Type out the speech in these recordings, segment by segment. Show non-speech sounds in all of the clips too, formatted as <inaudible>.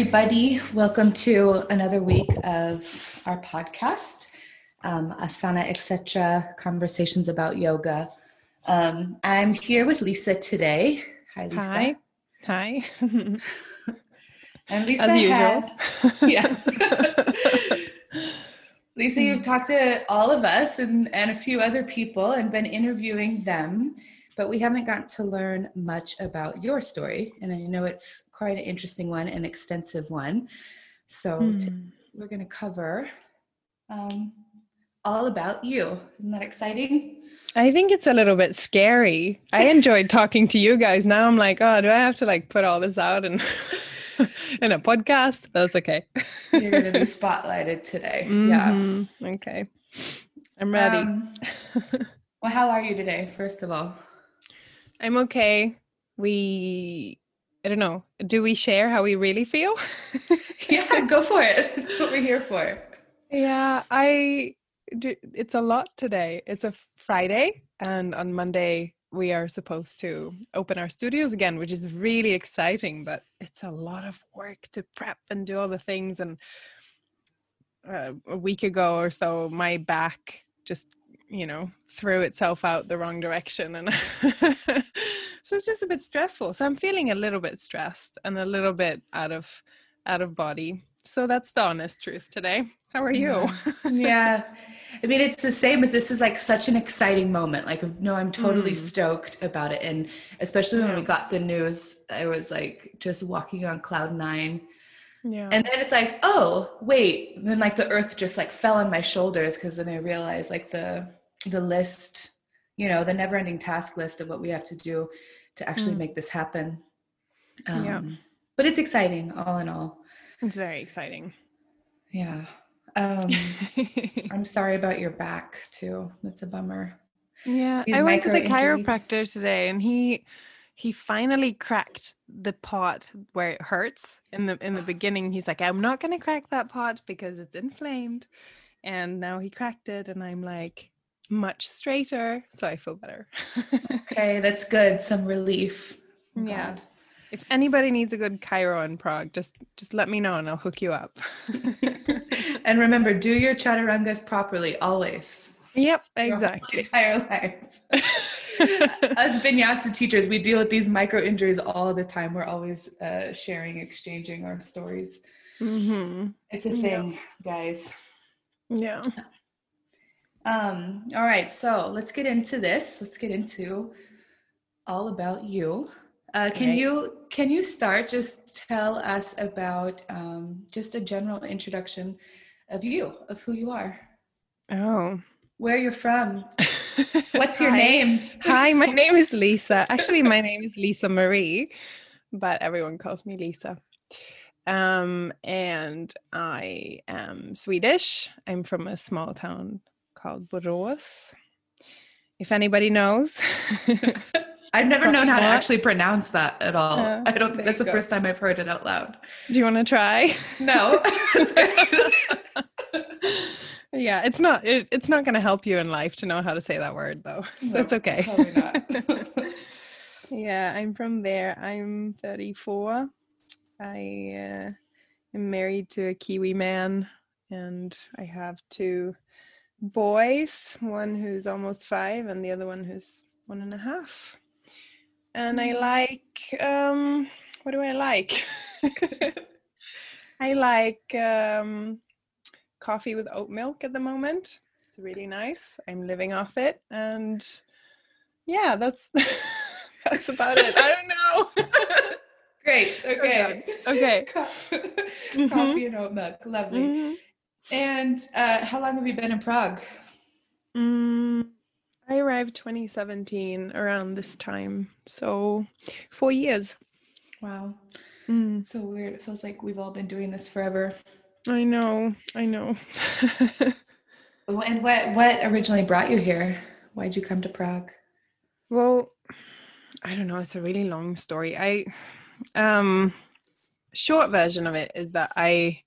everybody. Welcome to another week of our podcast, um, Asana, etc. Conversations about yoga. Um, I'm here with Lisa today. Hi, Lisa. Hi. Hi. <laughs> and Lisa As usual. has, <laughs> yes. <laughs> Lisa, you've talked to all of us and, and a few other people and been interviewing them, but we haven't gotten to learn much about your story. And I know it's quite an interesting one, an extensive one. So t- we're going to cover um, all about you. Isn't that exciting? I think it's a little bit scary. I enjoyed <laughs> talking to you guys. Now I'm like, oh, do I have to like put all this out and <laughs> in a podcast? That's okay. You're going to be <laughs> spotlighted today. Yeah. Mhm. Okay. I'm ready. Um, well, how are you today, first of all? I'm okay. We I don't know. Do we share how we really feel? <laughs> Yeah, go for it. <laughs> That's what we're here for. Yeah, I do, it's a lot today. It's a Friday and on Monday we are supposed to open our studios again, which is really exciting, but it's a lot of work to prep and do all the things and uh, a week ago or so my back just you know threw itself out the wrong direction and <laughs> so it's just a bit stressful so i'm feeling a little bit stressed and a little bit out of out of body so that's the honest truth today how are you yeah. <laughs> I mean, it's the same, but this is like such an exciting moment. Like, no, I'm totally Mm. stoked about it. And especially when we got the news, I was like just walking on cloud nine. yeah And then it's like, oh, wait. And then like the earth just like fell on my shoulders because then I realized like the the list, you know, the never ending task list of what we have to do to actually Mm. make this happen. Um, Yeah. But it's exciting, all in all. it's very exciting Yeah. Um, <laughs> I'm sorry about your back too. That's a bummer. Yeah, These I went to the injuries. chiropractor today, and he he finally cracked the part where it hurts. In the in the beginning, he's like, "I'm not going to crack that part because it's inflamed," and now he cracked it, and I'm like much straighter, so I feel better. Okay, that's good. Some relief. I'm Yeah. glad. if anybody needs a good chiro in Prague, just just let me know, and I'll hook you up. <laughs> and remember, do your chaturangas properly always. yep, exactly. entire life. <laughs> Us vinyasa teachers, we deal with these micro injuries all the time. We're always uh, sharing, exchanging our stories. hmm It's a Yeah. thing, guys. Yeah. Um, all right, so let's get into this. Let's get into all about you. Uh, can Right. you can you start? Just tell us about um, just a general introduction of you, of who you are, Oh. where you're from, <laughs> what's your Hi. name? Hi, my <laughs> name is Lisa. Actually, my name is Lisa Marie, but everyone calls me Lisa. Um, and I am Swedish. I'm from a small town called Borås. If anybody knows. <laughs> <laughs> I've never known how to actually pronounce that at all. Uh, I don't think that's the go. first time I've heard it out loud. Do you want to try? No. <laughs> yeah, it's not it, it's not going to help you in life to know how to say that word though. So it's okay. probably not. yeah, I'm from there. I'm 34. I uh, am married to a Kiwi man and I have two boys, one who's almost 5 and the other one who's one and a half. And I Mm. like um what do I like? <laughs> I like um, coffee with oat milk at the moment. It's really nice. I'm living off it, and yeah, that's <laughs> that's about it. I don't know. <laughs> Great. Okay. Okay. Co- Mhm. Coffee and oat milk. Lovely. Mhm. And uh, how long have you been in Prague? Mm, I arrived 2017 around this time, so four years. Wow. Mm, so weird. It feels like we've all been doing this forever. I know. I know. <laughs> And what what originally brought you here? Why'd you come to Prague? Well, I don't know. It's a really long story. I, um, short version of it is that I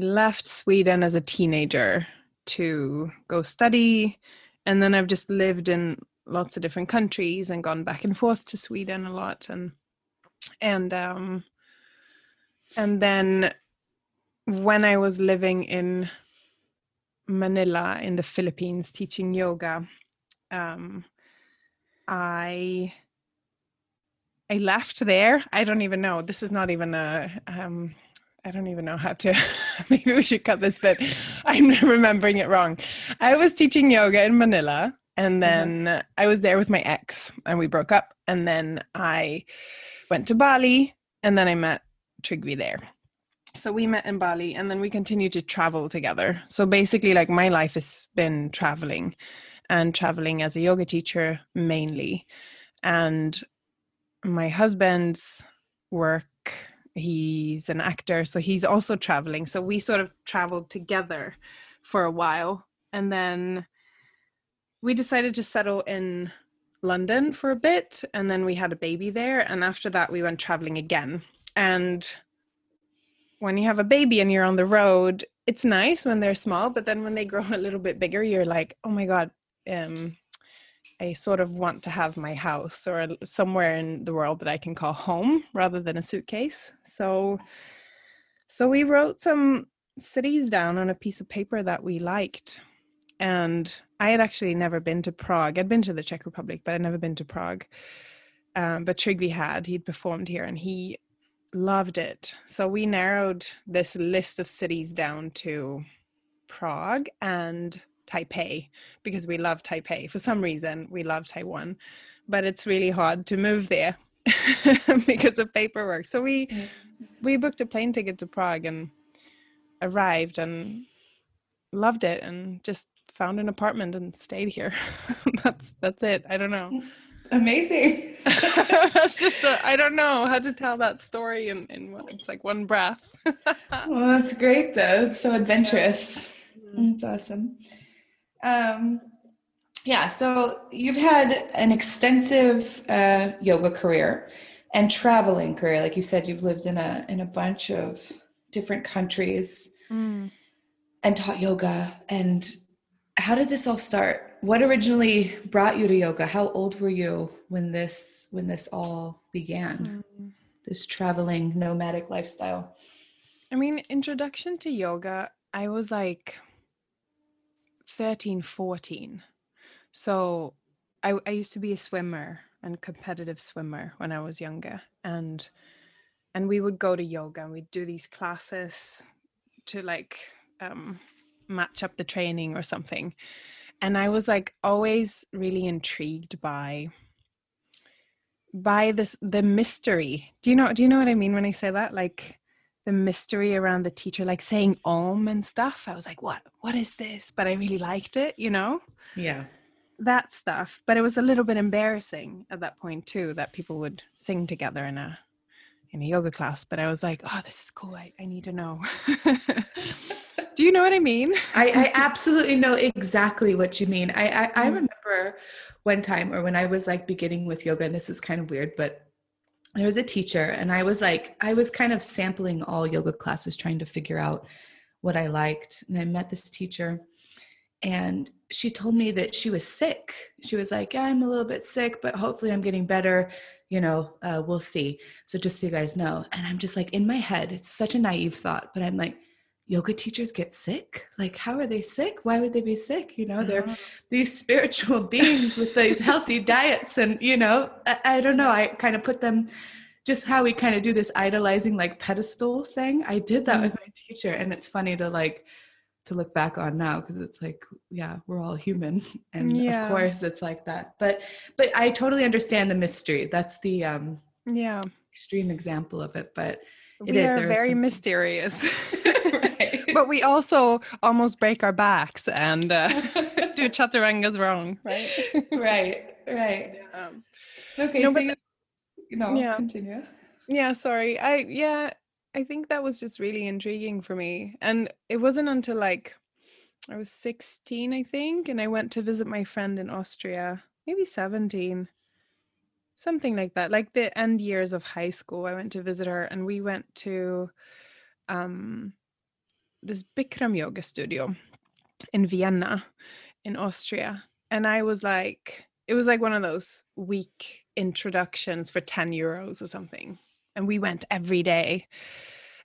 left Sweden as a teenager to go study, and then I've just lived in lots of different countries and gone back and forth to Sweden a lot, and and um, and then when I was living in Manila in the Philippines teaching yoga, um, I I left there. I don't even know. This is not even a. Um, I don't even know how to. <laughs> maybe we should cut this bit. I'm <laughs> remembering it wrong. I was teaching yoga in Manila, and mm-hmm. then mm-hmm. I was there with my ex, and we broke up. And then I went to Bali, and then I met Trygve there. So we met in Bali, and then we continued to travel together. So basically, like my life has been traveling, and traveling as a yoga teacher mainly, and my husband's work he's an actor so he's also traveling. So we sort of traveled together for a while and then we decided to settle in london for a bit and then we had a baby there and after that we went traveling again. And when you have a baby and you're on the road it's nice when they're small but then when they <laughs> grow a little bit bigger you're like oh my god um I sort of want to have my house or somewhere in the world that I can call home rather than a suitcase. So so we wrote some cities down on a piece of paper that we liked. And I had actually never been to Prague. I'd been to the Czech Republic, but I'd never been to Prague. Um, but Trygve had. He'd performed here and he loved it. So we narrowed this list of cities down to Prague and Taipei because we love Taipei. For some reason, we love Taiwan, but it's really hard to move there <laughs> because of paperwork. So we we booked a plane ticket to Prague and arrived and loved it and just found an apartment and stayed here. <laughs> that's that's it. I don't know. <laughs> Amazing. that's just I don't know how to tell that story in in what it's like one breath. well, that's great though. It's so adventurous. It's awesome. Um, yeah, so you've had an extensive uh, yoga career and traveling career. Like you said, you've lived in a in a bunch of different countries mm. and taught yoga. And how did this all start? What originally brought you to yoga? How old were you when this when this all began? Mm. This traveling nomadic lifestyle. I mean, introduction to yoga, I was like 13, 14. So I, I used to be a swimmer and competitive swimmer when I was younger. And and we would go to yoga and we'd do these classes to like um, match up the training or something. And I was like always really intrigued by by this the mystery. Do you know do you know what I mean when I say that? Like the mystery around the teacher like saying om and stuff i was like what what is this? But i really liked it you know? Yeah. That stuff. But it was a little bit embarrassing at that point too that people would sing together in a in a yoga class but i was like oh this is cool. I, I need to know. <laughs> Do you know what i mean? I, I <laughs> absolutely know exactly what you mean. I, I i mm. remember one time or when i was like beginning with yoga and this is kind of weird but there was a teacher and i was like i was kind of sampling all yoga classes trying to figure out what i liked and i met this teacher and she told me that she was sick. She was like yeah i'm a little bit sick but hopefully i'm getting better you know uh, we'll see. So just so you guys know and i'm just like in my head it's such a naive thought but i'm like yoga teachers get sick? Like how are they sick? Why would they be sick? You know they're uh-huh. these spiritual <laughs> beings with these healthy diets and you know I, I, don't know. I kind of put them just how we kind of do this idolizing like pedestal thing. I did that mm-hmm. with my teacher and it's funny to like to look back on now because it's like yeah we're all human. <laughs> And yeah. of course it's like that. But but i totally understand the mystery. That's the um yeah. extreme example of it but it we is, are very some... mysterious <laughs> but we also almost break our backs and uh, <laughs> do chaturangas wrong, right? right, right. Um, okay, no, so you, know, yeah. continue. Yeah, sorry. I yeah, I think that was just really intriguing for me, and it wasn't until like I was 16, I think, and I went to visit my friend in Austria, maybe 17 something like that like the end years of high school i went to visit her and we went to um this Bikram yoga studio in Vienna, in Austria. And I was like, it was like one of those week introductions for 10 euros or something. And we went every day.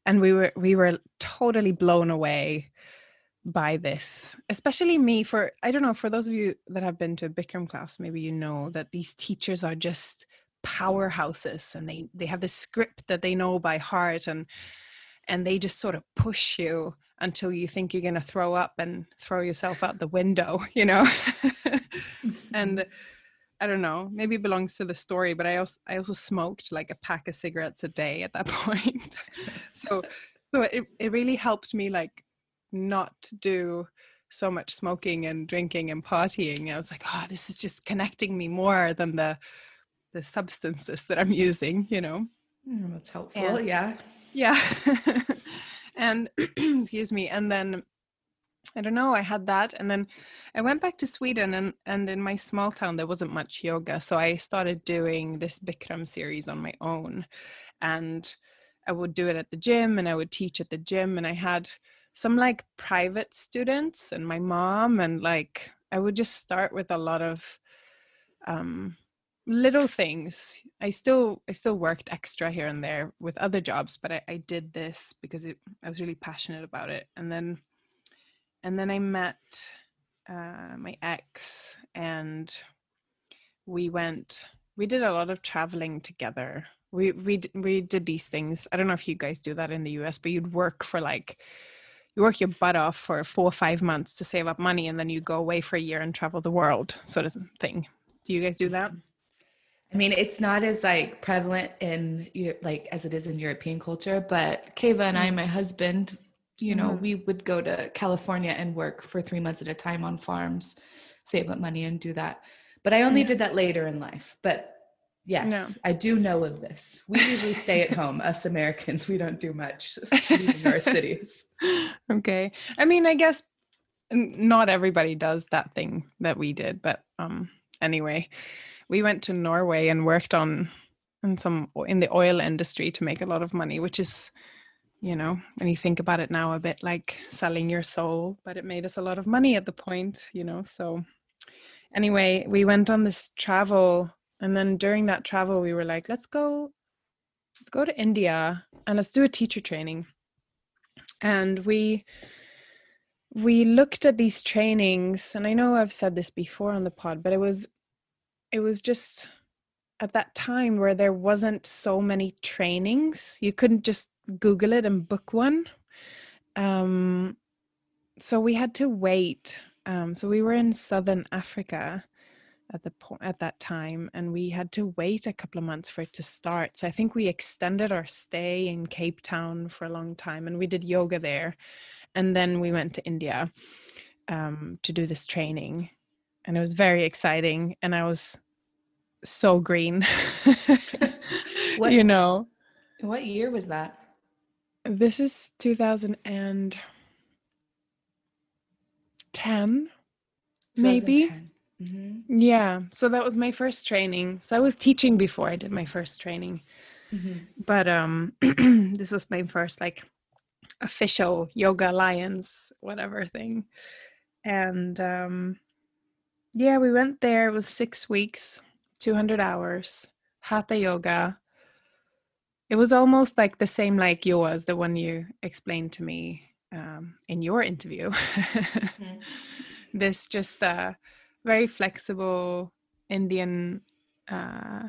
and we were we were totally blown away by this especially me for i don't know for those of you that have been to a bikram class maybe you know that these teachers are just powerhouses and they they have this script that they know by heart and and they just sort of push you until you think you're going to throw up and throw yourself out the window <laughs> you know <laughs> and I don't know, maybe it belongs to the story, but I also I also smoked like a pack of cigarettes a day at that <laughs> point. so so it, it really helped me like not do so much smoking and drinking and partying. I was like, oh, this is just connecting me more than the the substances that I'm using, you know. Mm, that's helpful. And, yeah. Yeah. And <clears throat> excuse me. And then I don't know, I had that. And then I went back to Sweden and, and in my small town there wasn't much yoga. So I started doing this Bikram series on my own. And I would do it at the gym and I would teach at the gym. And I had some like private students and my mom and like I would just start with a lot of um little things. I still i still worked extra here and there with other jobs but i, I did this because it, i was really passionate about it. And then and then i met uh, my ex and we went we did a lot of traveling together. We we we did these things. I don't know if you guys do that in the us but you'd work for like you work your butt off for four or five months to save up money and then you go away for a year and travel the world sort of thing. Do you guys do that I mean, it's not as like prevalent in like as it is in European culture, but Keva and I, mm. my husband, you know, mm-hmm. we would go to California and work for three months at a time on farms, save up money and do that. But I only yeah. did that later in life. But yes, no. I do know of this. We usually stay at home. Us Americans, we don't do much in our cities. <laughs> Okay. I mean, I guess not everybody does that thing that we did, but um anyway we went to Norway and worked on in some in the oil industry to make a lot of money, which is, you know, when you think about it now, a bit like selling your soul. But it made us a lot of money at the point, you know. So anyway, we went on this travel, and then during that travel, we were like, let's go, let's go to India and let's do a teacher training. And we we looked at these trainings and i know i've said this before on the pod but it was it was just at that time where there wasn't so many trainings you couldn't just google it and book one. Um, so we had to wait um, so we were in southern africa at the at that time and we had to wait a couple of months for it to start. So i think we extended our stay in cape town for a long time and we did yoga there and then we went to india um, to do this training and it was very exciting and i was so green <laughs> what, you know? what year was that? This is 2010 maybe? mm-hmm. yeah so that was my first training. So i was teaching before i did my first training. Mm-hmm. but um <clears throat> this was my first like official yoga alliance whatever thing. And um yeah, we went there. It was six weeks, 200 hours, hatha yoga. It was almost like the same like yours, the one you explained to me um, in your interview. mm-hmm. <laughs> This just uh, very flexible Indian, uh,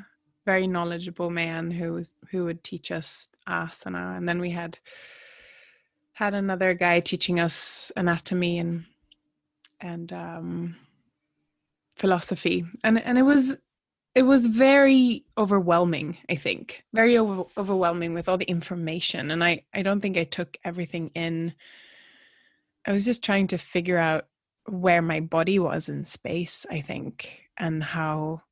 very knowledgeable man who was who would teach us asana, and then we had had another guy teaching us anatomy and and um, philosophy. And and it was it was very overwhelming i think. Very over, overwhelming with all the information. And i i don't think i took everything in. I was just trying to figure out where my body was in space i think and how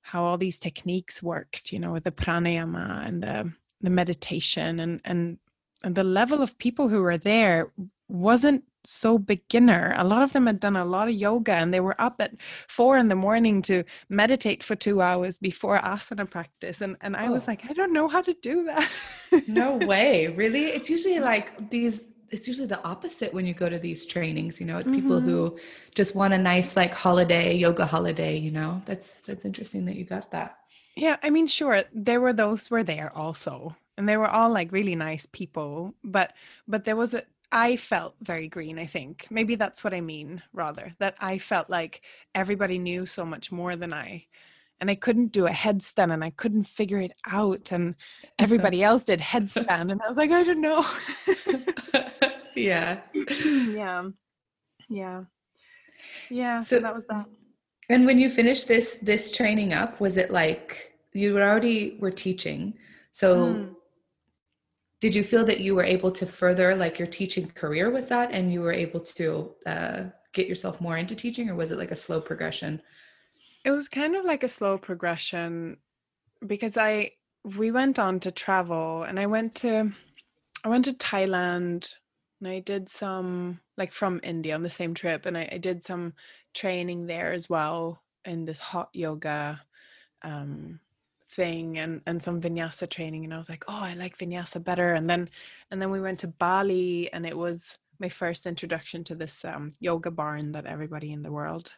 how all these techniques worked you know with the pranayama and the the meditation. And and and the level of people who were there wasn't so beginner. A lot of them had done a lot of yoga and they were up at four in the morning to meditate for two hours before asana practice. And, and I oh. was like, I don't know how to do that. no <laughs> way. Really? It's usually like these it's usually the opposite when you go to these trainings you know it's mm-hmm. people who mm-hmm. just want a nice like holiday yoga holiday you know that's that's interesting that you got that yeah i mean sure there were those were there also and they were all like really nice people but but there was a I felt very green, I think. Maybe that's what I mean, rather, that I felt like everybody knew so much more than I. And I couldn't do a headstand and I couldn't figure it out. And <laughs> everybody else did headstand. And I was like, I don't know. <laughs> yeah. <laughs> yeah. Yeah. Yeah. So, so that was that. And when you finished this this training up, was it like you already were teaching? So mm did you feel that you were able to further like your teaching career with that and you were able to uh, get yourself more into teaching or was it like a slow progression? It was kind of like a slow progression because i we went on to travel and i went to i went to thailand and i did some like from india on the same trip and i, I did some training there as well in this hot yoga um thing and and some vinyasa training and I was like oh I like vinyasa better. And then and then we went to Bali and it was my first introduction to this um, yoga barn that everybody in the world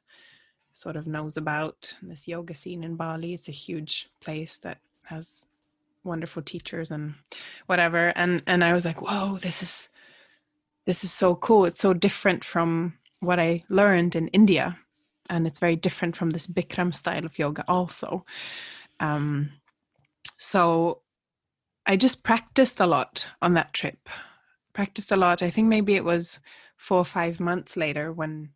sort of knows about this yoga scene in Bali. It's a huge place that has wonderful teachers and whatever. And and I was like whoa this is this is so cool. It's so different from what I learned in India and it's very different from this Bikram style of yoga also um, so I just practiced a lot on that trip. Practiced a lot. I think maybe it was four or five months later when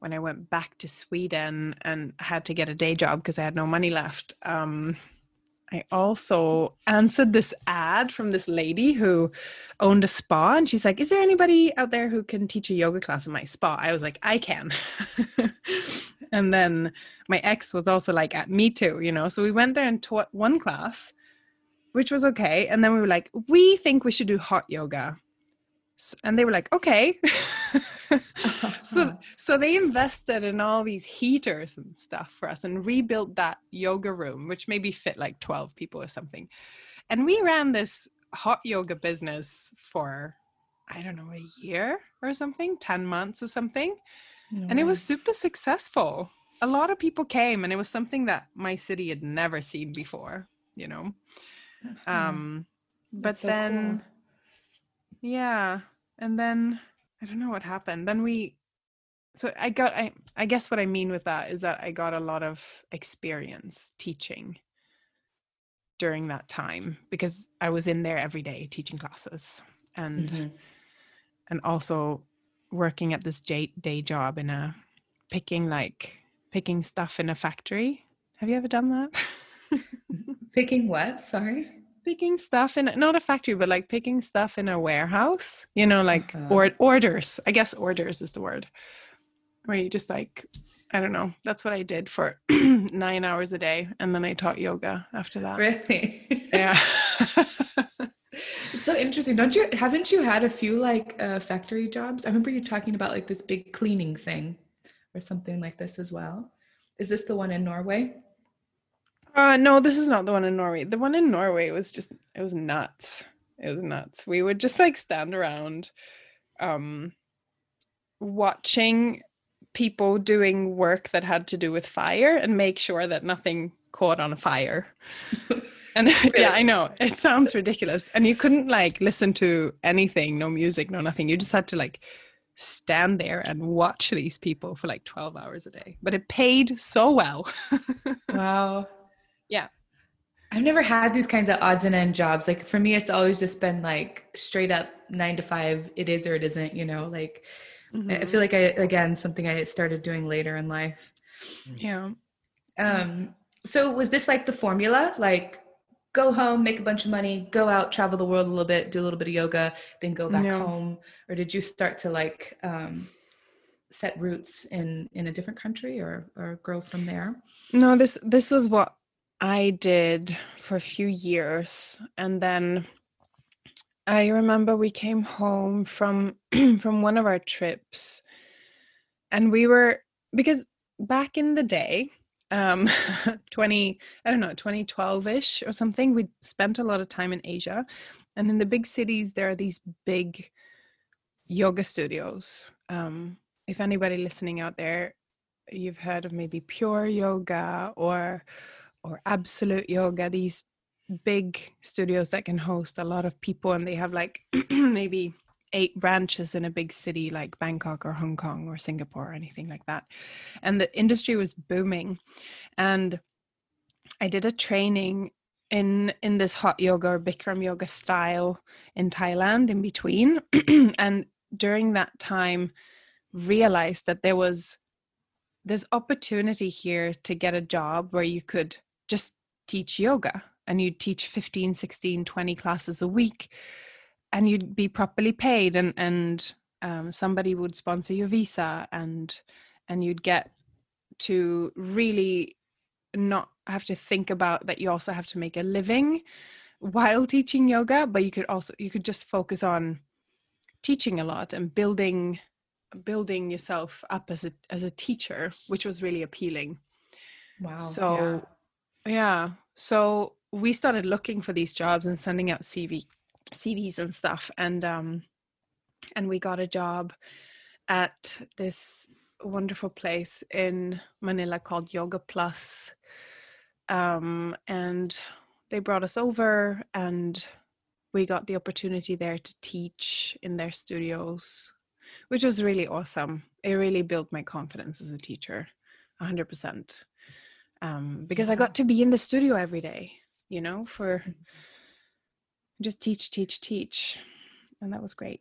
when I went back to Sweden and had to get a day job because I had no money left. Um, I also answered this ad from this lady who owned a spa, and she's like, "Is there anybody out there who can teach a yoga class in my spa?" I was like, "I can." <laughs> and then my ex was also like at me too you know so we went there and taught one class which was okay and then we were like we think we should do hot yoga and they were like okay <laughs> <laughs> so <laughs> so they invested in all these heaters and stuff for us and rebuilt that yoga room which maybe fit like 12 people or something and we ran this hot yoga business for i don't know a year or something 10 months or something no and it was super successful. A lot of people came, and it was something that my city had never seen before, you know. Um, but so then, cool. yeah, and then I don't know what happened. Then we, so I got, I, I guess what I mean with that is that I got a lot of experience teaching during that time because I was in there every day teaching classes and mm-hmm. and also working at this day, day job in a picking like picking stuff in a factory. Have you ever done that? <laughs> picking what? Sorry. Picking stuff in not a factory, but like picking stuff in a warehouse. You know, like uh-huh. or orders. I guess orders is the word. Where you just like I don't know. That's what I did for <clears throat> nine hours a day, and then I taught yoga after that. Really? Yeah. It's so interesting. Don't you haven't you had a few like uh, factory jobs? I remember you talking about like this big cleaning thing or something like this as well. Is this the one in Norway? Uh no, this is not the one in Norway. The one in Norway was just it was nuts. It was nuts. We would just like stand around um watching people doing work that had to do with fire and make sure that nothing caught on fire. <laughs> And <laughs> yeah, I know it sounds ridiculous. And you couldn't like listen to anything, no music, no nothing. You just had to like stand there and watch these people for like 12 hours a day. But it paid so well. <laughs> wow. Yeah. I've never had these kinds of odds and end jobs. Like for me, it's always just been like straight up nine to five. It is or it isn't, you know, like mm-hmm. I feel like I, again, something I started doing later in life. Yeah. Um, so was this like the formula? Like go home, make a bunch of money, go out, travel the world a little bit, do a little bit of yoga, then go back no. home? Or did you start to like um, set roots in in a different country or or grow from there? No, this this was what I did for a few years, and then I remember we came home from <clears throat> from one of our trips, and we were because back in the day um <laughs> 20 i don't know 2012ish or something we spent a lot of time in asia and in the big cities there are these big yoga studios. Um if anybody listening out there you've heard of maybe pure yoga or or absolute yoga these big studios that can host a lot of people and they have like <clears throat> maybe eight branches in a big city like Bangkok or Hong Kong or Singapore or anything like that. And the industry was booming. And I did a training in in this hot yoga or Bikram yoga style in Thailand in between. <clears throat> and during that time realized that there was this opportunity here to get a job where you could just teach yoga and you'd teach 15 16 20 classes a week and you'd be properly paid and and um, somebody would sponsor your visa and and you'd get to really not have to think about that you also have to make a living while teaching yoga but you could also you could just focus on teaching a lot and building building yourself up as a as a teacher which was really appealing wow so yeah. Yeah so we started looking for these jobs and sending out cv CVs and stuff, and um, and we got a job at this wonderful place in Manila called Yoga Plus, um, and they brought us over, and we got the opportunity there to teach in their studios, which was really awesome. It really built my confidence as a teacher, hundred um, because I got to be in the studio every day, you know, for mm-hmm just teach, teach, teach. And that was great.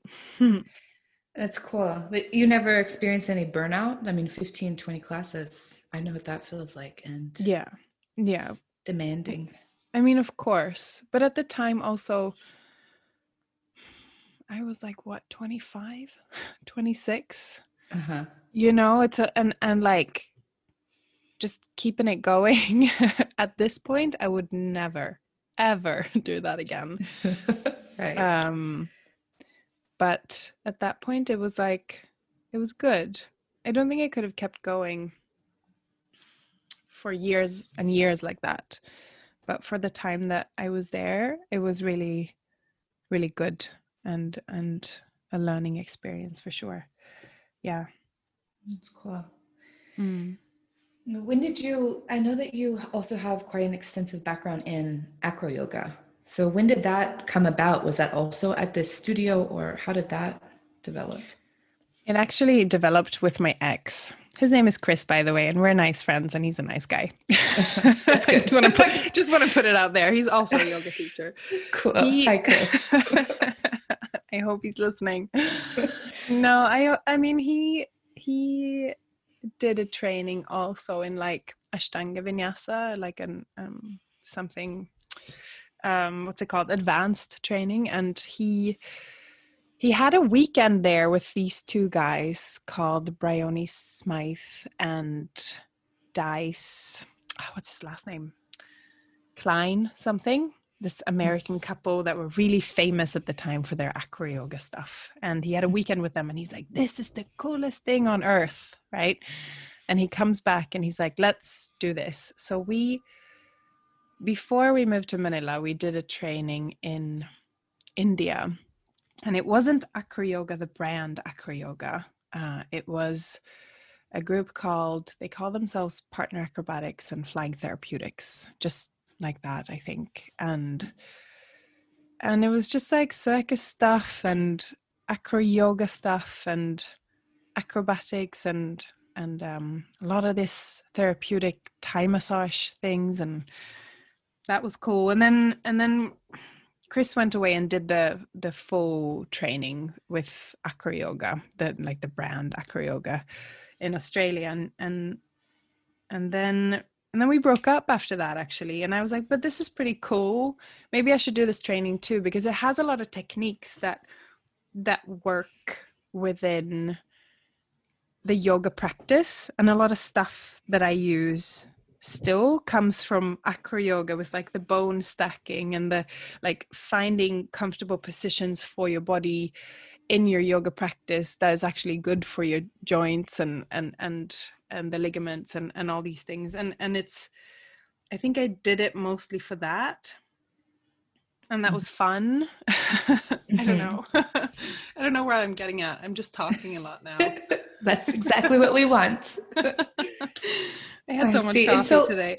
That's cool. But you never experienced any burnout? I mean, 15, 20 classes. I know what that feels like. And yeah, yeah. Demanding. I mean, of course. But at the time, also, I was like, what, 25, <laughs> 26? Uh-huh. You know, it's a, and, and like, just keeping it going <laughs> at this point, I would never ever <laughs> do that again. <laughs> right. Um but at that point it was like it was good. I don't think I could have kept going for years and years like that. But for the time that I was there, it was really really good and and a learning experience for sure. Yeah. That's cool. Mm. When did you? I know that you also have quite an extensive background in acro yoga. So when did that come about? Was that also at this studio, or how did that develop? It actually developed with my ex. His name is Chris, by the way, and we're nice friends, and he's a nice guy. <laughs> That's <laughs> good. just want to put just want to put it out there. He's also a yoga teacher. Cool. He, Hi, Chris. <laughs> I hope he's listening. No, I I mean he he did a training also in like Ashtanga Vinyasa, like an um, something um, what's it called, advanced training, and he he had a weekend there with these two guys called Bryony Smythe and Dice. Oh, what's his last name? Klein something this American couple that were really famous at the time for their acro yoga stuff. And he had a weekend with them and he's like, This is the coolest thing on earth, right? And he comes back and he's like, Let's do this. So we, before we moved to Manila, we did a training in India. And it wasn't acro yoga, the brand acro yoga. Uh, it was a group called, they call themselves Partner Acrobatics and Flying Therapeutics, just like that i think and and it was just like circus stuff and acro yoga stuff and acrobatics and and um, a lot of this therapeutic Thai massage things and that was cool. And then and then chris went away and did the the full training with acro yoga the like the brand acro yoga in australia and and and then and then we broke up after that actually and i was like but this is pretty cool. Maybe i should do this training too because it has a lot of techniques that that work within the yoga practice and a lot of stuff that i use still comes from acro yoga with like the bone stacking and the like finding comfortable positions for your body in your yoga practice that is actually good for your joints and and and and the ligaments and and all these things. And and it's i think i did it mostly for that. And that mm. was fun. <laughs> I don't know. <laughs> I don't know where i'm getting at. I'm just talking a lot now. <laughs> That's exactly what we want. I had so much coffee so, today.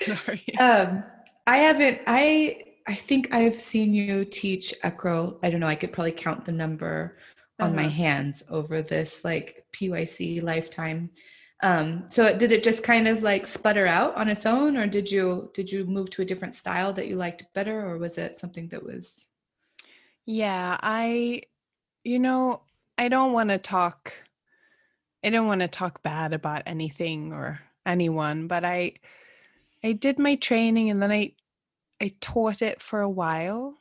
Sorry. Um, I haven't. I I think I've seen you teach acro. I don't know. I could probably count the number on my Uh-huh. hands over this like PYC lifetime. Um, so did it just kind of like sputter out on its own, or did you did you move to a different style that you liked better, or was it something that was? Yeah, I, you know, I don't want to talk, I don't want to talk bad about anything or anyone, but I, I did my training and then I, I taught it for a while,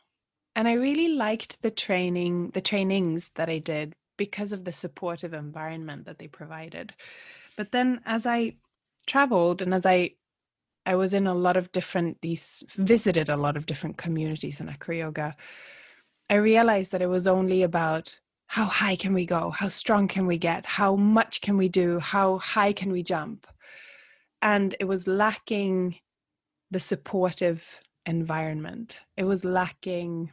and I really liked the training, the trainings that I did because of the supportive environment that they provided. But then as I traveled and as I I was in a lot of different these visited a lot of different communities in acro. I realized that it was only about how high can we go? How strong can we get? How much can we do? How high can we jump? And it was lacking the supportive environment. It was lacking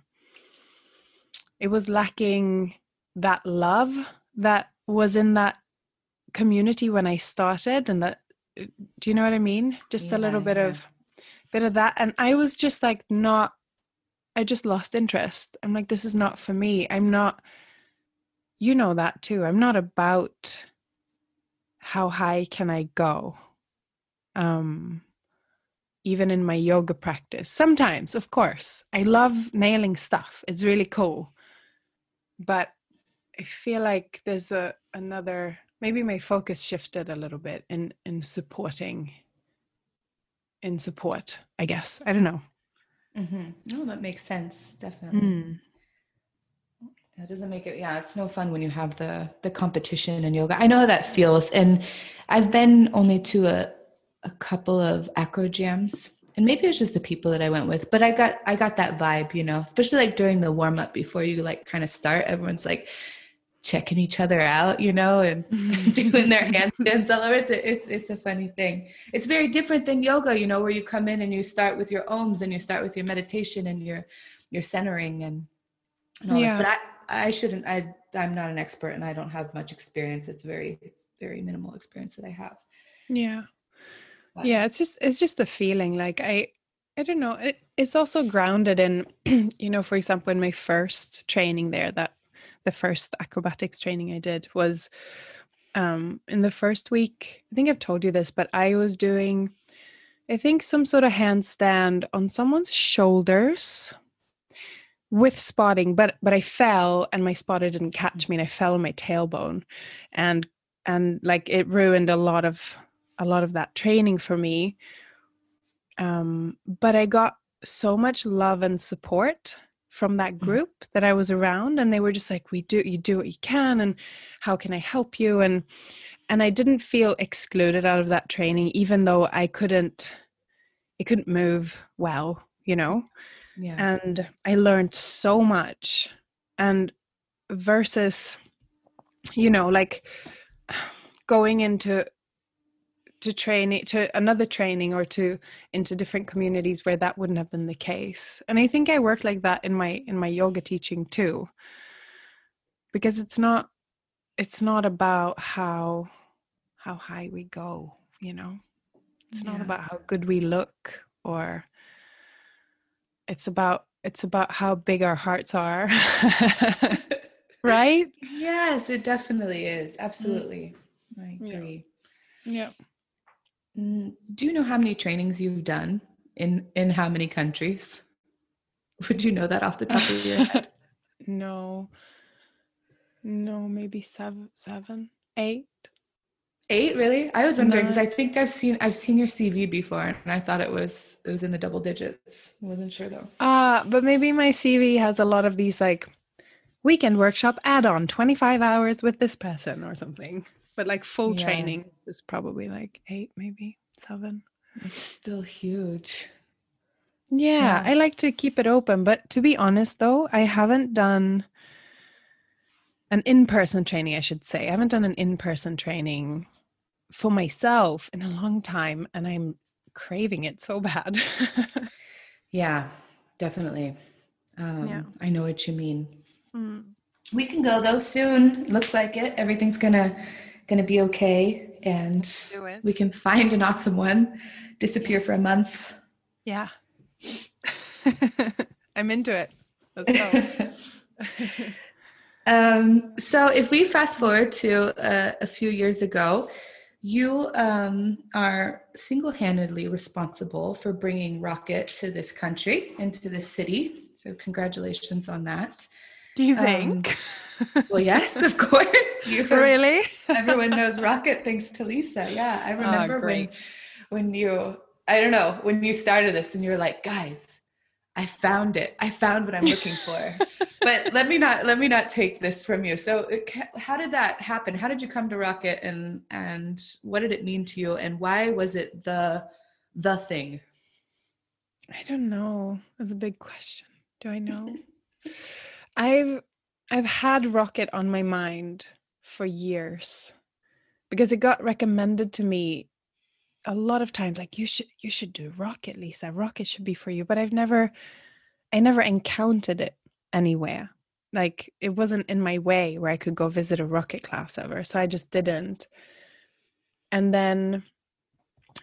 it was lacking that love that was in that community when I started and that do you know what I mean? Just a little bit yeah. of bit of that and I was just like not I just lost interest. I'm like this is not for me. I'm not you know that too. I'm not about how high can I go? Um even in my yoga practice. Sometimes, of course. I love nailing stuff. It's really cool. But I feel like there's a another maybe my focus shifted a little bit in in supporting in support, I guess. I don't know. Mm-hmm. No, that makes sense. Definitely. Mm. That doesn't make it. Yeah, it's no fun when you have the the competition in yoga. I know how that feels, and I've been only to a a couple of acro jams, and maybe it's just the people that I went with. But I got I got that vibe, you know, especially like during the warm up before you like kind of start. Everyone's like checking each other out, you know, and <laughs> doing their mm-hmm. handstands all over. It's a, it's it's a funny thing. It's very different than yoga, you know, where you come in and you start with your oms and you start with your meditation and your your centering and, and all Yeah. this. But I I shouldn't. I I'm not an expert and I don't have much experience. It's very very minimal experience that I have. Yeah. But- yeah it's just it's just the feeling like i i don't know it, it's also grounded in <clears throat> you know for example in my first training there that the first acrobatics training i did was um in the first week i think i've told you this but i was doing i think some sort of handstand on someone's shoulders with spotting but but i fell and my spotter didn't catch me and i fell on my tailbone. And and like it ruined a lot of a lot of that training for me um but i got so much love and support from that group that i was around and they were just like we do you do what you can and how can i help you and and i didn't feel excluded out of that training even though i couldn't it couldn't move well you know Yeah. and I learned so much. And versus, you know, like <sighs> going into to training to another training or to into different communities where that wouldn't have been the case. And I think I work like that in my in my yoga teaching too. Because it's not it's not about how how high we go, you know. It's not about how good we look or it's about it's about how big our hearts are <laughs> right yes, it definitely is. Absolutely. I Yeah. agree. yeah Mm, Do you know how many trainings you've done in in how many countries? <laughs> Would you know that off the top of your head? <laughs> no no maybe seven seven eight Eight, really? I was wondering because I think I've seen I've seen your CV before, and I thought it was it was in the double digits. I wasn't sure though. uh but maybe my cv has a lot of these like weekend workshop add-on 25 hours with this person or something but like full Yeah. training is probably like eight maybe seven It's still huge. Yeah, Yeah. I like to keep it open. But to be honest, though, I haven't done an in person training, I should say. I haven't done an in person training for myself in a long time, and I'm craving it so bad. <laughs> Yeah, definitely. Um, Yeah. I know what you mean. Mm. We can go though soon. Looks like it. Everything's gonna gonna be okay. and we can find an awesome one, disappear yes. for a month. Yeah. <laughs> I'm into it. Let's go. <laughs> um, so if we fast forward to uh, a few years ago, you um, are single handedly responsible for bringing Rocket to this country and to this city. So, congratulations on that. Do you think? Um, <laughs> well, yes, of course. <laughs> You really? <laughs> everyone knows Rocket thanks to Lisa. Yeah, I ah, remember oh, when when you I don't know when you started this and you were like, guys, I found it. I found what I'm looking for. but let me not let me not take this from you. So, how did that happen? How did you come to Rocket, and and what did it mean to you, and why was it the the thing? I don't know. That's a big question. Do I know? I've I've had Rocket on my mind for years because it got recommended to me a lot of times like you should you should do rocket lisa. Rocket should be for you but i've never i never encountered it anywhere. Like it wasn't in my way where i could go visit a rocket class ever so i just didn't. And then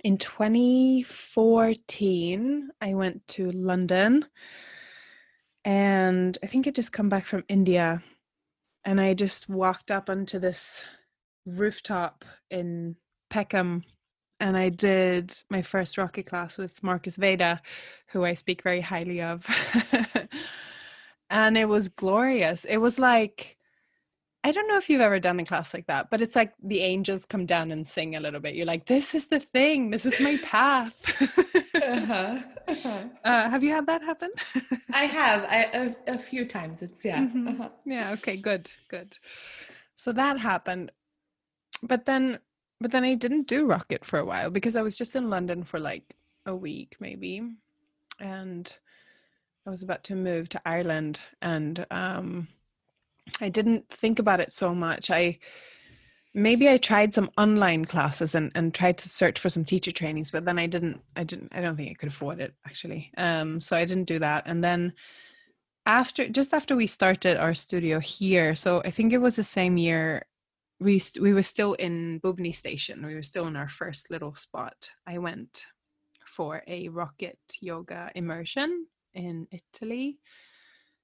in 2014 i went to london and i think i just come back from india and i just walked up onto this rooftop in peckham and I did my first rocket class with Marcus Veda, who I speak very highly of. <laughs> and it was glorious. It was like, I don't know if you've ever done a class like that, but it's like the angels come down and sing a little bit. You're like, this is the thing, this is my path. <laughs> uh-huh. Uh-huh. Uh, have you had that happen? I have, I, a, a, few times. It's, yeah. Mm-hmm. Uh-huh. Yeah, okay, good, good. So that happened. But then but then I didn't do Rocket for a while because I was just in London for like a week maybe. And I was about to move to Ireland and um I didn't think about it so much. I maybe I tried some online classes and, and tried to search for some teacher trainings, but then I didn't I didn't I don't think I could afford it actually. Um so I didn't do that. And then after just after we started our studio here, so I think it was the same year we we were still in Bubny Station. We were still in our first little spot. I went for a rocket yoga immersion in Italy.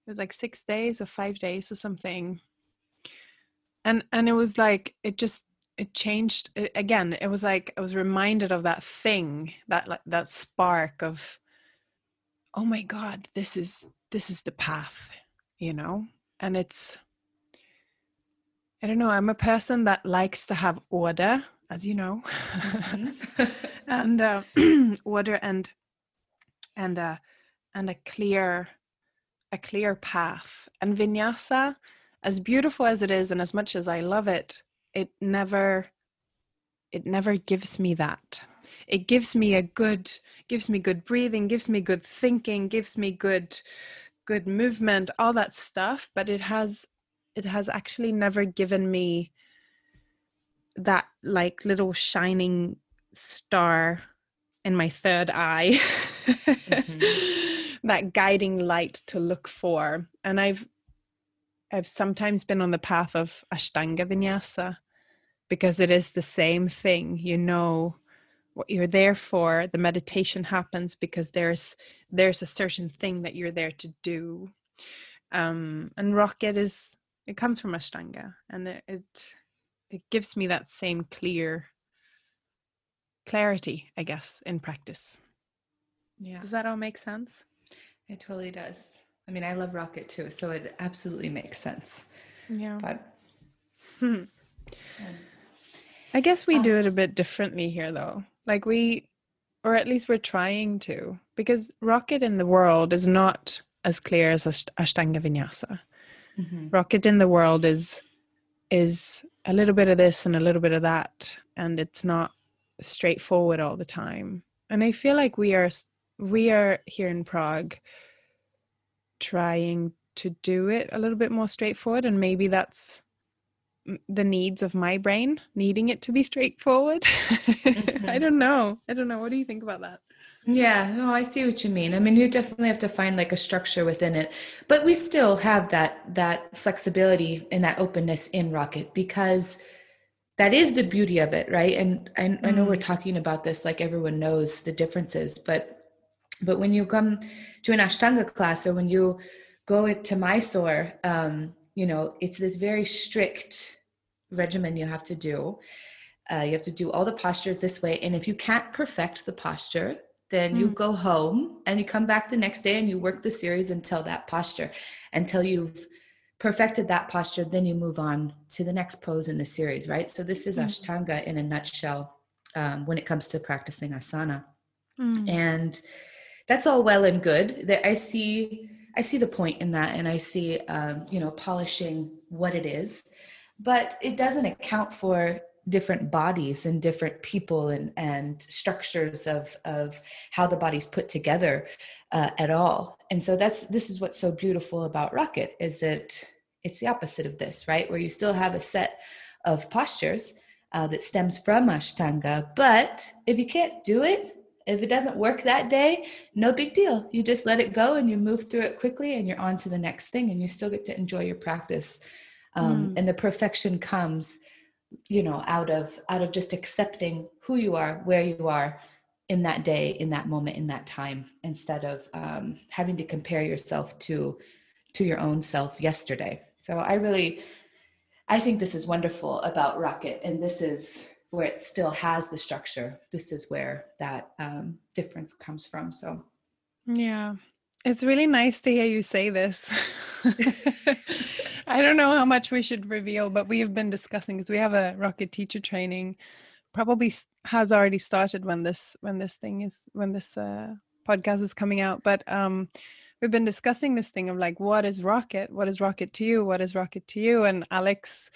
It was like six days or five days or something. And and it was like it just it changed it, again. It was like I was reminded of that thing that like that spark of, oh my God, this is this is the path, you know. And it's I don't know. I'm a person that likes to have order, as you know, mm-hmm. <laughs> and uh, <clears throat> order and and uh, and a clear a clear path. And vinyasa, as beautiful as it is, and as much as I love it, it never it never gives me that. It gives me a good gives me good breathing, gives me good thinking, gives me good good movement, all that stuff. But it has it has actually never given me that like little shining star in my third eye mm-hmm. <laughs> that guiding light to look for and i've i've sometimes been on the path of ashtanga vinyasa because it is the same thing. You know what you're there for. The meditation happens because there's there's a certain thing that you're there to do. Um and rocket is it comes from ashtanga and it, it it gives me that same clear clarity i guess in practice. Yeah. Does that all make sense? It totally does i mean i love rocket too so it absolutely makes sense. Yeah. But hmm. i guess we do um it a bit differently here though. Like we or at least we're trying to because rocket in the world is not as clear as ashtanga vinyasa. Mm-hmm. rocket in the world is is a little bit of this and a little bit of that and it's not straightforward all the time. And i feel like we are we are here in prague trying to do it a little bit more straightforward and maybe that's the needs of my brain needing it to be straightforward <laughs> mm-hmm. i don't know i don't know what do you think about that yeah, no, I see what you mean. I mean, you definitely have to find like a structure within it, but we still have that that flexibility and that openness in Rocket because that is the beauty of it right and I, I know we're Mm. talking about this like everyone knows the differences but but when you come to an ashtanga class or when you go to mysore um, you know it's this very strict regimen you have to do uh, you have to do all the postures this way and if you can't perfect the posture then you Mm. go home and you come back the next day and you work the series until that posture until you've perfected that posture then you move on to the next pose in the series right so this is Mm. ashtanga in a nutshell um, when it comes to practicing asana Mm. and that's all well and good. That i see i see the point in that and i see um, you know polishing what it is but it doesn't account for different bodies and different people and and structures of of how the body's put together uh, at all. And so that's this is what's so beautiful about rocket is that it's the opposite of this right? Where you still have a set of postures uh, that stems from ashtanga but if you can't do it if it doesn't work that day no big deal you just let it go and you move through it quickly and you're on to the next thing and you still get to enjoy your practice um, Mm. and the perfection comes you know out of out of just accepting who you are where you are in that day in that moment in that time instead of um, having to compare yourself to to your own self yesterday so i really i think this is wonderful about rocket and this is where it still has the structure. This is where that um, difference comes from so. Yeah. It's really nice to hear you say this. <laughs> I don't know how much we should reveal, but we have been discussing because we have a rocket teacher training probably has already started when this when this thing is when this uh, podcast is coming out but um we've been discussing this thing of like what is rocket? What is rocket to you? What is rocket to you? And alex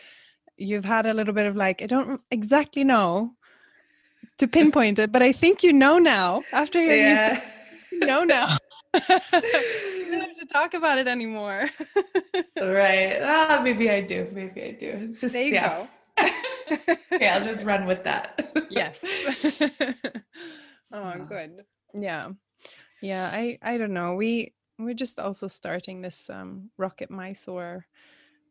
you've had a little bit of like i don't exactly know to pinpoint it but i think you know now after hearing <laughs> you say no, no. you don't have to talk about it anymore. right ah, maybe i do maybe i do it's just there you yeah go. <laughs> okay i'll just run with that <laughs> yes. oh, good. Yeah. Yeah, I I don't know. We we're just also starting this um Rocket Mysore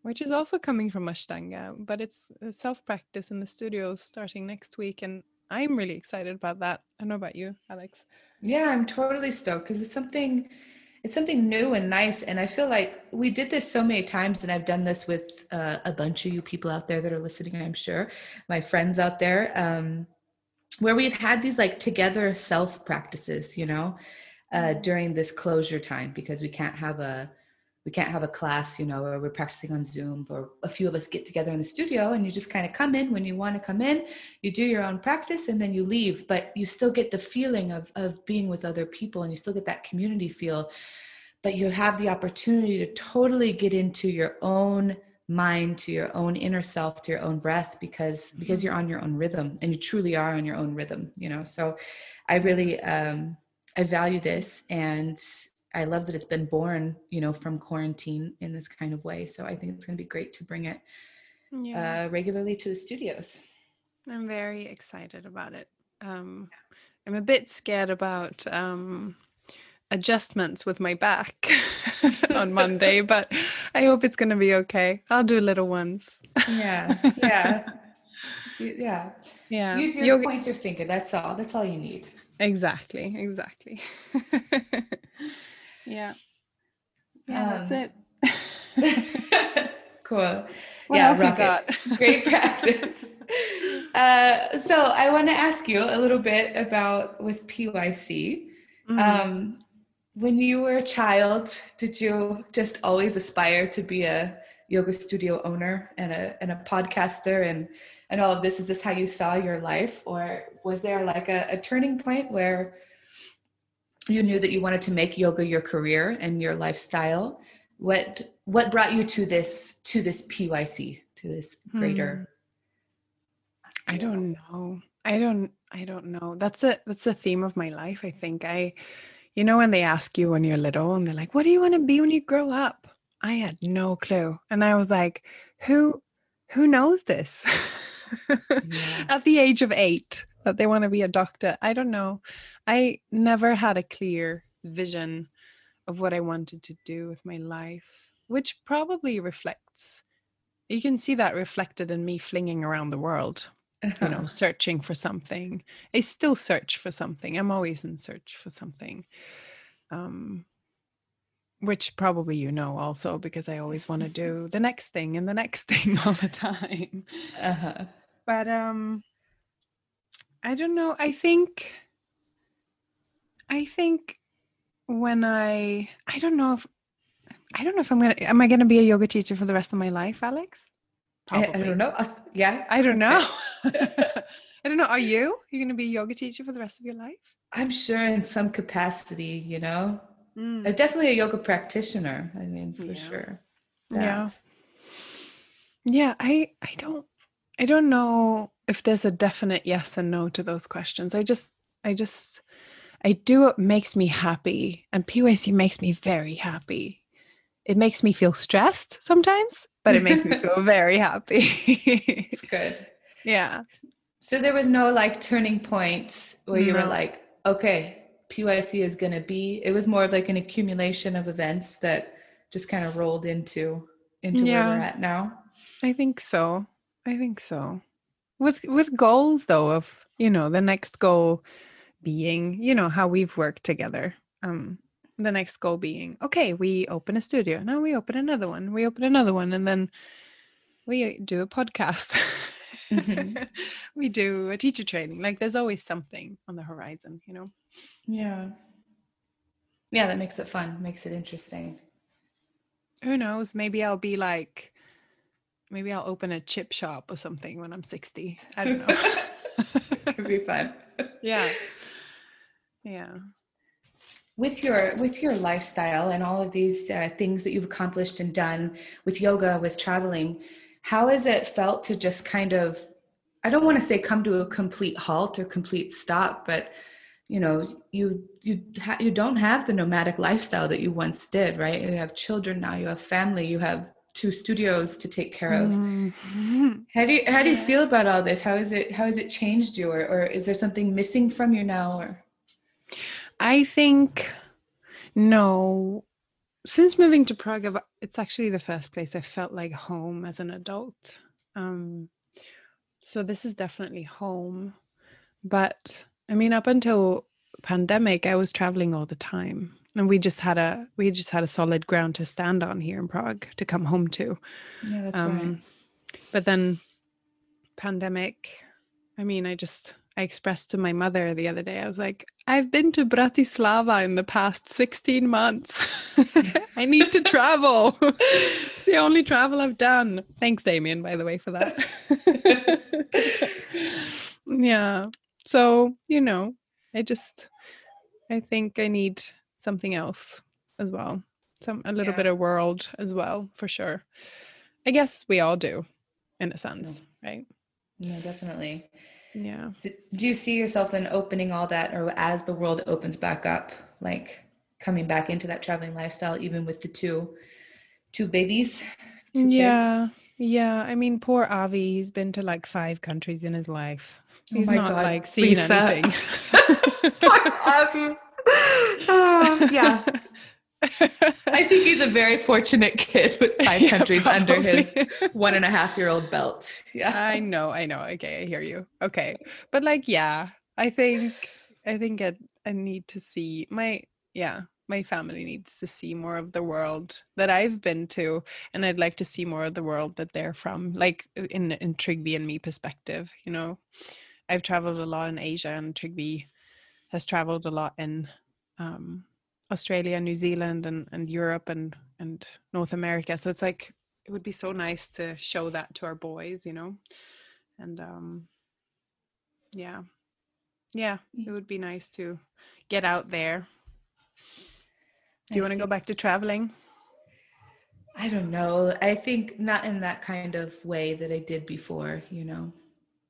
which is also coming from Ashtanga, but it's self practice in the studio starting next week and I'm really excited about that. I don't know about you, Alex. Yeah, I'm totally stoked because it's something it's something new and nice and I feel like we did this so many times and I've done this with uh, a bunch of you people out there that are listening, I'm sure, my friends out there um where we've had these like together self practices, you know, uh during this closure time because we can't have a we can't have a class, you know, or we're practicing on Zoom or a few of us get together in the studio and you just kind of come in when you want to come in, you do your own practice and then you leave, but you still get the feeling of, of being with other people and you still get that community feel. But you have the opportunity to totally get into your own mind, to your own inner self, to your own breath, because because you're on your own rhythm and you truly are on your own rhythm, you know. So I really um I value this and I love that it's been born, you know, from quarantine in this kind of way. So I think it's going to be great to bring it Yeah. uh, regularly to the studios. I'm very excited about it. Um, I'm a bit scared about um, adjustments with my back <laughs> on Monday, <laughs> but I hope it's going to be okay. I'll do little ones. Yeah, yeah, yeah. Yeah. Use your pointer finger. That's all. That's all you need. Exactly. Exactly. <laughs> yeah. Yeah, Um, that's it. <laughs> cool. What yeah, else you rock it. got? <laughs> Great practice. <laughs> Uh, so I want to ask you a little bit about with PYC. Mm. Um, when you were a child, did you just always aspire to be a yoga studio owner and a and a podcaster and and all of this? Is this how you saw your life, or was there like a, a turning point where you knew that you wanted to make yoga your career and your lifestyle? What what brought you to this to this PYC to this greater? Hmm. I don't know. I don't I don't know. That's a that's a theme of my life, I think. I you know when they ask you when you're little and they're like, "What do you want to be when you grow up?" I had no clue. And I was like, "Who who knows this?" <laughs> Yeah. At the age of 8 that they want to be a doctor. I don't know. I never had a clear vision of what I wanted to do with my life, which probably reflects you can see that reflected in me flinging around the world you know <laughs> searching for something. I still search for something. I'm always in search for something um which probably you know also because i always want to do the next thing and the next <laughs> thing all the time. Uh-huh. but um i don't know. I think i think when i i don't know if i don't know if i'm gonna am i gonna be a yoga teacher for the rest of my life alex I, I don't know. <laughs> Yeah. I don't know. <laughs> I don't know. Are you? You're to be a yoga teacher for the rest of your life? I'm sure in some capacity, you know. Mm. Definitely a yoga practitioner. I mean, for yeah. sure. Yeah. yeah. Yeah, I I don't I don't know if there's a definite yes and no to those questions. I just I just I do what makes me happy and PYC makes me very happy. It makes me feel stressed sometimes but it makes me feel <laughs> very happy. it's good. Yeah. So there was no like turning point where you no. were like, okay, PYC is going to be, it was more of like an accumulation of events that just kind of rolled into into yeah. where we're at now. I think so. I think so. With with goals though of, you know, the next goal being, you know, how we've worked together. Um the next goal being okay we open a studio now we open another one we open another one and then we do a podcast. Mm-hmm. <laughs> we do a teacher training like there's always something on the horizon you know? Yeah. Yeah that makes it fun makes it interesting. Who knows? Maybe i'll be like maybe i'll open a chip shop or something when i'm 60 i don't know. It <laughs> could be fun. Yeah yeah. With your with your lifestyle and all of these uh, things that you've accomplished and done with yoga with traveling how has it felt to just kind of i don't want to say come to a complete halt or complete stop but you know you you ha- you don't have the nomadic lifestyle that you once did right? You have children now you have family you have two studios to take care of. Mm-hmm. <laughs> how do you how do you feel about all this? How is it how has it changed you or, or is there something missing from you now or I think no. Since moving to Prague, it's actually the first place I felt like home as an adult. Um, so this is definitely home. But I mean, up until pandemic, I was traveling all the time, and we just had a we just had a solid ground to stand on here in Prague to come home to. Yeah, that's um, right. But then, pandemic. I mean, I just I expressed to my mother the other day, I was like, I've been to Bratislava in the past 16 months. <laughs> I need to travel. it's the only travel I've done. Thanks, Damien, by the way, for that. <laughs> yeah. So, you know, I just, I think I need something else as well. Some, a little yeah. bit of world as well, for sure. I guess we all do, in a sense, yeah. right? Yeah, definitely. Yeah. Do you see yourself then opening all that, or as the world opens back up, like coming back into that traveling lifestyle, even with the two, two babies? Two yeah. Kids? Yeah. I mean, poor Avi, he's been to like five countries in his life. Oh he's oh not God. like seen Lisa. anything. <laughs> poor Avi. Oh, <laughs> yeah. <laughs> I think he's a very fortunate kid with five <laughs> yeah, countries probably. under his one and a half year old belt. Yeah. I know, I know. Okay, I hear you. Okay. But like, yeah, I think I think I, I need to see my yeah, my family needs to see more of the world that I've been to. And I'd like to see more of the world that they're from, like in in Trigby and me perspective, you know. I've traveled a lot in Asia and Trigby has traveled a lot in um Australia, New Zealand, and and Europe and and North America. So it's like it would be so nice to show that to our boys, you know, and um, yeah, yeah, it would be nice to get out there. Do you want to go back to traveling? I don't know. I think not in that kind of way that I did before, you know.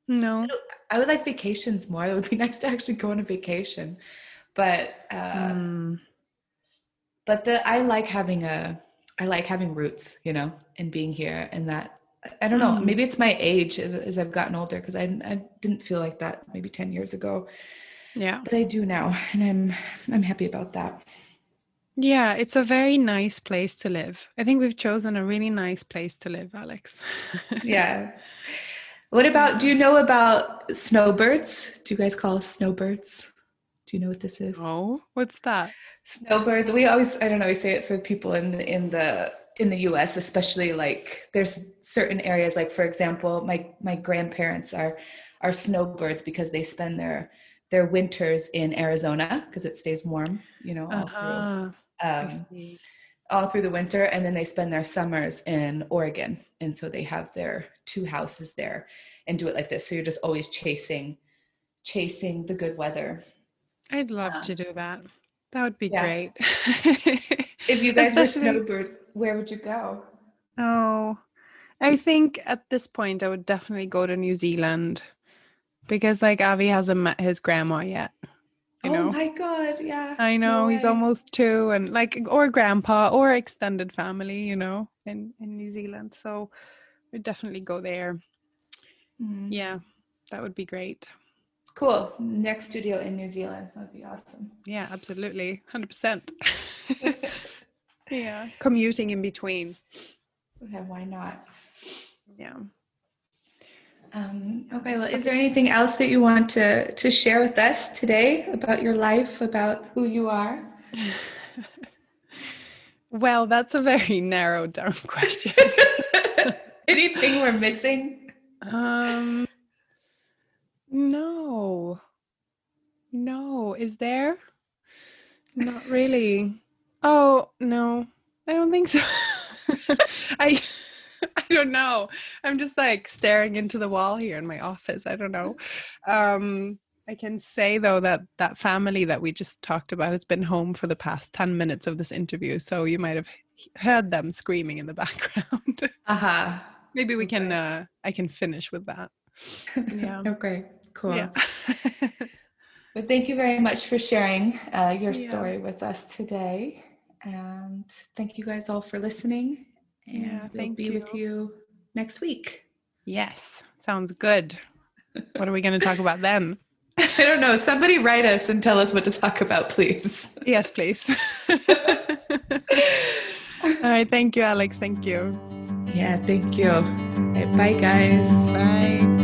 No. I would like vacations more. It would be <laughs> nice to actually go on a vacation. But uh, mm but the I like having a I like having roots, you know, and being here and that I don't know, mm. maybe it's my age as I've gotten older because I I didn't feel like that maybe 10 years ago. Yeah. But I do now and I'm I'm happy about that. Yeah, it's a very nice place to live. I think we've chosen a really nice place to live, Alex. <laughs> yeah. What about, do you know about snowbirds? Do you guys call snowbirds? Do you know what this is? Oh, what's that? Snowbirds. We always, I don't know, we say it for people in the, in the, in the US, especially like there's certain areas, like for example, my, my grandparents are, are snowbirds because they spend their, their winters in Arizona because it stays warm, you know, all uh-huh. through, um, all through the winter. And then they spend their summers in Oregon. And so they have their two houses there and do it like this. So you're just always chasing, chasing the good weather. I'd love uh, to do that. That would be yeah. great. if you <laughs> guys Especially, were snowbirds, where would you go? Oh, I think at this point I would definitely go to New Zealand because like Avi hasn't met his grandma yet. You oh know? my god, yeah. I know no he's almost two, and like or grandpa or extended family, you know, in in New Zealand. So we'd definitely go there. Mm. Yeah, that would be great. Cool. Next studio in New Zealand. That'd be awesome. Yeah, absolutely. 100%. <laughs> yeah. Commuting in between. Yeah, why not? Yeah. Um, okay, well, is there anything else that you want to, to share with us today about your life, about who you are? <laughs> well, that's a very narrow down question. <laughs> anything we're missing? Um, no. No. Is there? Not really. Oh, no. I don't think so. <laughs> I <laughs> I don't know. I'm just like staring into the wall here in my office. I don't know. Um I can say though that that family that we just talked about has been home for the past 10 minutes of this interview, so you might have heard them screaming in the <laughs> background. Uh-huh. Maybe we can uh I can finish with that. Yeah. okay. Cool. Yeah. well, <laughs> thank you very much for sharing uh, your story yeah. with us today. And thank you guys all for listening. And yeah, we'll be you. with you next week. Yes, sounds good. What are we going to talk about then? <laughs> I don't know. Somebody write us and tell us what to talk about, please. Yes, please. <laughs> All right. Thank you, Alex. Thank you. Yeah, thank you. bye, guys. Bye.